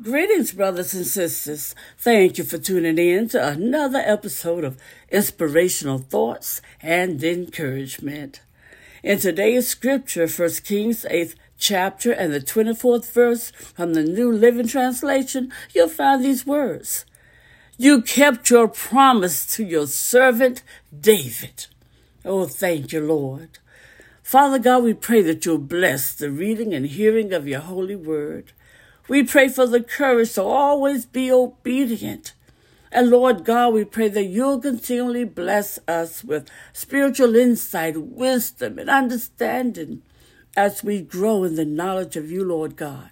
Greetings, brothers and sisters. Thank you for tuning in to another episode of Inspirational Thoughts and Encouragement. In today's scripture, 1 Kings 8th chapter and the 24th verse from the New Living Translation, you'll find these words. You kept your promise to your servant David. Oh, thank you, Lord. Father God, we pray that you'll bless the reading and hearing of your holy word. We pray for the courage to always be obedient. And Lord God, we pray that you'll continually bless us with spiritual insight, wisdom, and understanding as we grow in the knowledge of you, Lord God.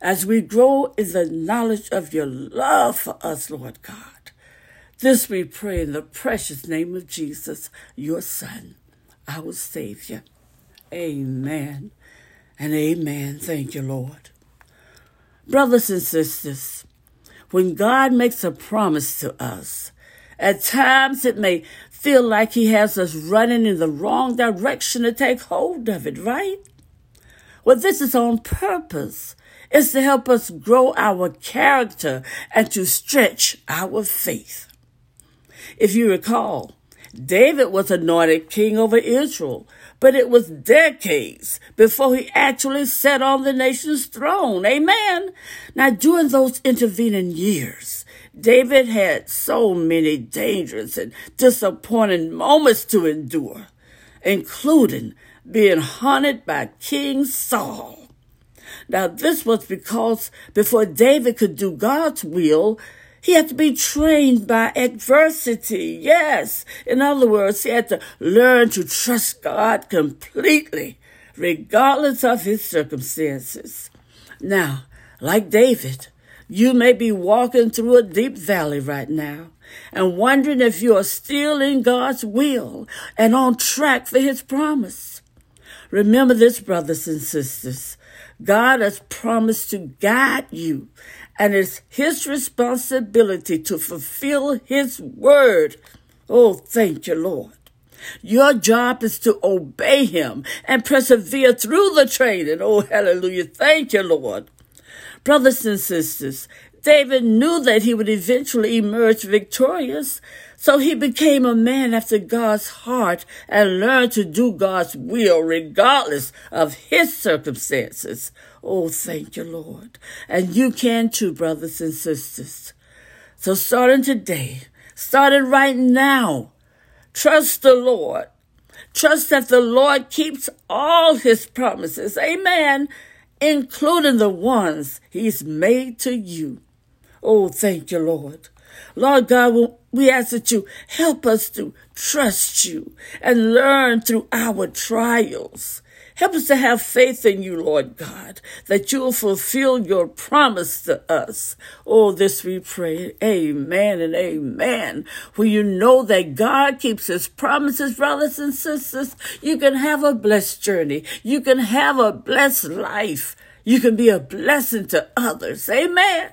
As we grow in the knowledge of your love for us, Lord God. This we pray in the precious name of Jesus, your Son, our Savior. Amen and amen. Thank you, Lord. Brothers and sisters, when God makes a promise to us, at times it may feel like He has us running in the wrong direction to take hold of it, right? Well, this is on purpose. It's to help us grow our character and to stretch our faith. If you recall, David was anointed king over Israel, but it was decades before he actually sat on the nation's throne. Amen. Now, during those intervening years, David had so many dangerous and disappointing moments to endure, including being hunted by King Saul. Now, this was because before David could do God's will, he had to be trained by adversity. Yes. In other words, he had to learn to trust God completely, regardless of his circumstances. Now, like David, you may be walking through a deep valley right now and wondering if you are still in God's will and on track for his promise. Remember this, brothers and sisters. God has promised to guide you and it's his responsibility to fulfill his word. Oh, thank you, Lord. Your job is to obey him and persevere through the training. Oh, hallelujah. Thank you, Lord. Brothers and sisters, David knew that he would eventually emerge victorious, so he became a man after God's heart and learned to do God's will regardless of his circumstances. Oh, thank you, Lord. And you can too, brothers and sisters. So starting today, starting right now, trust the Lord. Trust that the Lord keeps all his promises. Amen. Including the ones he's made to you. Oh, thank you, Lord. Lord God, we ask that you help us to trust you and learn through our trials. Help us to have faith in you, Lord God, that you will fulfill your promise to us. Oh, this we pray. Amen and amen. When you know that God keeps his promises, brothers and sisters, you can have a blessed journey. You can have a blessed life. You can be a blessing to others. Amen